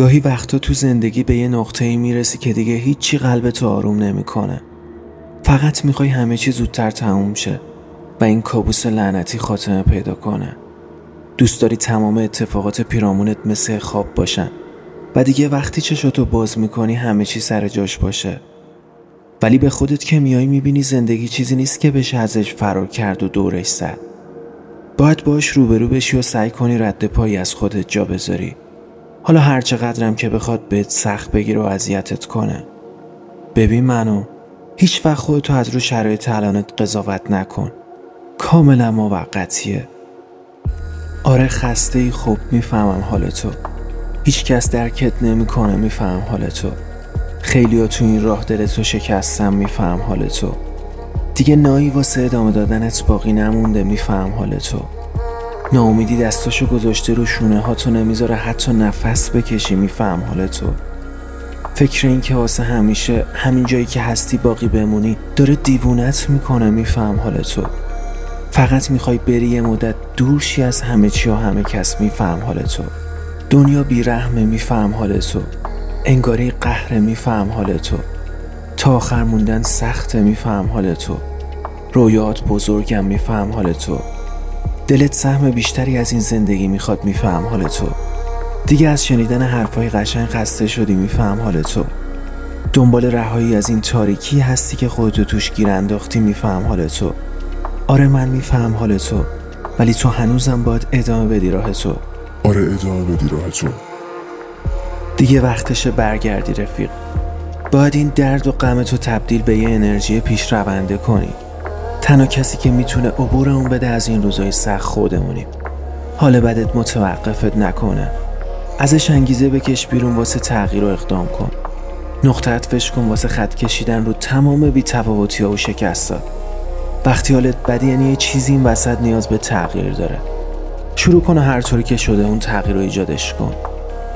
گاهی وقتا تو زندگی به یه نقطه می‌رسی که دیگه هیچی قلبتو آروم نمی‌کنه. فقط می‌خوای همه چی زودتر تموم شه و این کابوس لعنتی خاتمه پیدا کنه. دوست داری تمام اتفاقات پیرامونت مثل خواب باشن و دیگه وقتی چشاتو باز می‌کنی همه چی سر جاش باشه. ولی به خودت که میای می‌بینی زندگی چیزی نیست که بشه ازش فرار کرد و دورش زد. باید باش روبرو بشی و سعی کنی رد پایی از خودت جا بذاری. حالا هر چقدرم که بخواد بهت سخت بگیره و اذیتت کنه. ببین منو هیچ وقت خودتو از رو شرایط الانت قضاوت نکن. کاملا موقتیه. آره خسته ای خوب می‌فهمم حال تو هیچ کس درکت نمی‌کنه میفهم حال تو خیلی ها تو این راه دلتو شکستم میفهم حال تو دیگه نایی واسه ادامه دادنت باقی نمونده میفهم حال تو ناامیدی دستاشو گذاشته رو شونه ها تو نمی‌ذاره حتی نفس بکشی میفهم حال تو. فکر این که واسه همیشه همین جایی که هستی باقی بمونی داره دیوونت می‌کنه میفهم حال تو. فقط می‌خوای بری یه مدت دورشی از همه چی و همه کس میفهم حال تو. دنیا بیرحمه میفهم حال تو. انگاری قهر میفهم حال تو. تا آخر موندن سخته میفهم حال تو. رویات بزرگم میفهم حال تو. دلت سهم بیشتری از این زندگی می‌خواد میفهم حال تو. دیگه از شنیدن حرفای قشنگ خسته شدی میفهم حال تو. دنبال رهایی از این تاریکی هستی که خودتو توش گیر انداختی میفهم حال تو. آره من میفهم حال تو ولی تو هنوزم باید ادامه بدی راه تو. آره ادامه بدی راه تو. دیگه وقتشه برگردی رفیق. باید این درد و غم تو تبدیل به یه انرژی پیش رونده کنی. تنها کسی که می‌تونه عبورمون بده از این روزای سخت خودمونیم. حال بدت متوقفت نکنه. ازش انگیزه بکش بیرون واسه تغییر و اقدام کن. نقطه عطفش کن واسه خط کشیدن رو تمام بی ها و شکستات وقتی حالت بدی یعنی یه چیزی این وسط نیاز به تغییر داره. شروع کن هر طوری که شده اون تغییر رو ایجادش کن.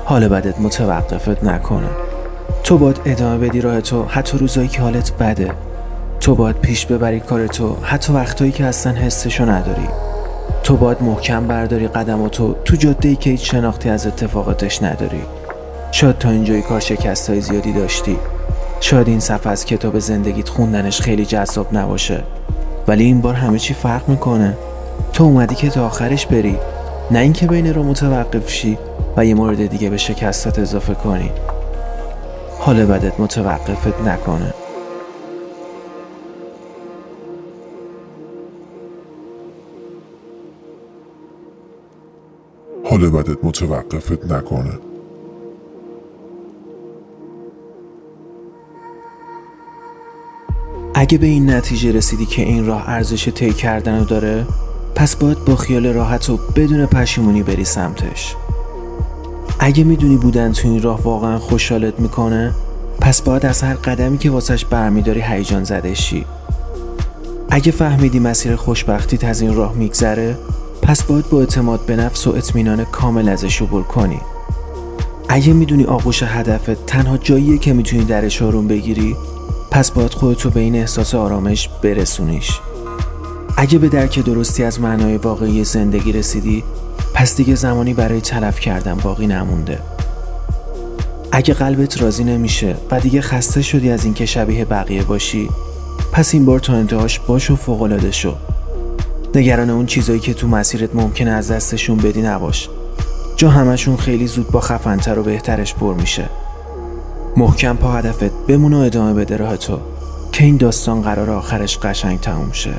حال بدت متوقفت نکنه. تو باید ادامه بدی راه تو حتی روزایی که حالت بده. تو باید پیش ببری کار تو. حتی وقتایی که اصلا حسشو نداری. تو باید محکم برداری قدم و تو تو جاده ای که هیچ شناختی از اتفاقاتش نداری. شاید تا اینجای کار شکست های زیادی داشتی. شاید این صفحه از کتاب زندگیت خوندنش خیلی جذاب نباشه. ولی این بار همه چی فرق می‌کنه. تو اومدی که تا آخرش بری. نه اینکه بین رو متوقف شی و یه مورد دیگه به شکستات اضافه کنی. حال بدت متوقفت نکنه. حال بدت متوقفت نکنه. اگه به این نتیجه رسیدی که این راه ارزش طی کردن رو داره پس باید با خیال راحت و بدون پشیمونی بری سمتش. اگه می‌دونی بودن تو این راه واقعا خوشحالت می‌کنه پس باید از هر قدمی که واسش برمیداری هیجان زده شی. اگه فهمیدی مسیر خوشبختیت از این راه میگذره پس باید با اعتماد به نفس و اطمینان کامل ازش عبور کنی. اگه می‌دونی آغوش هدفت تنها جاییه که می‌تونی درش آروم بگیری پس باید خودتو به این احساس آرامش برسونیش. اگه به درک درستی از معنای واقعی زندگی رسیدی پس دیگه زمانی برای تلف کردن باقی نمونده. اگه قلبت راضی نمیشه و دیگه خسته شدی از اینکه شبیه بقیه باشی پس این بار تا انتهاش باش و فوقالعاده شو. نگران اون چیزایی که تو مسیرت ممکنه از دستشون بدی نباش. جا همشون خیلی زود با خفنتر و بهترش پر میشه. محکم پا هدفت بمون و ادامه بده راه تو که این داستان قرار آخرش قشنگ تموم شه.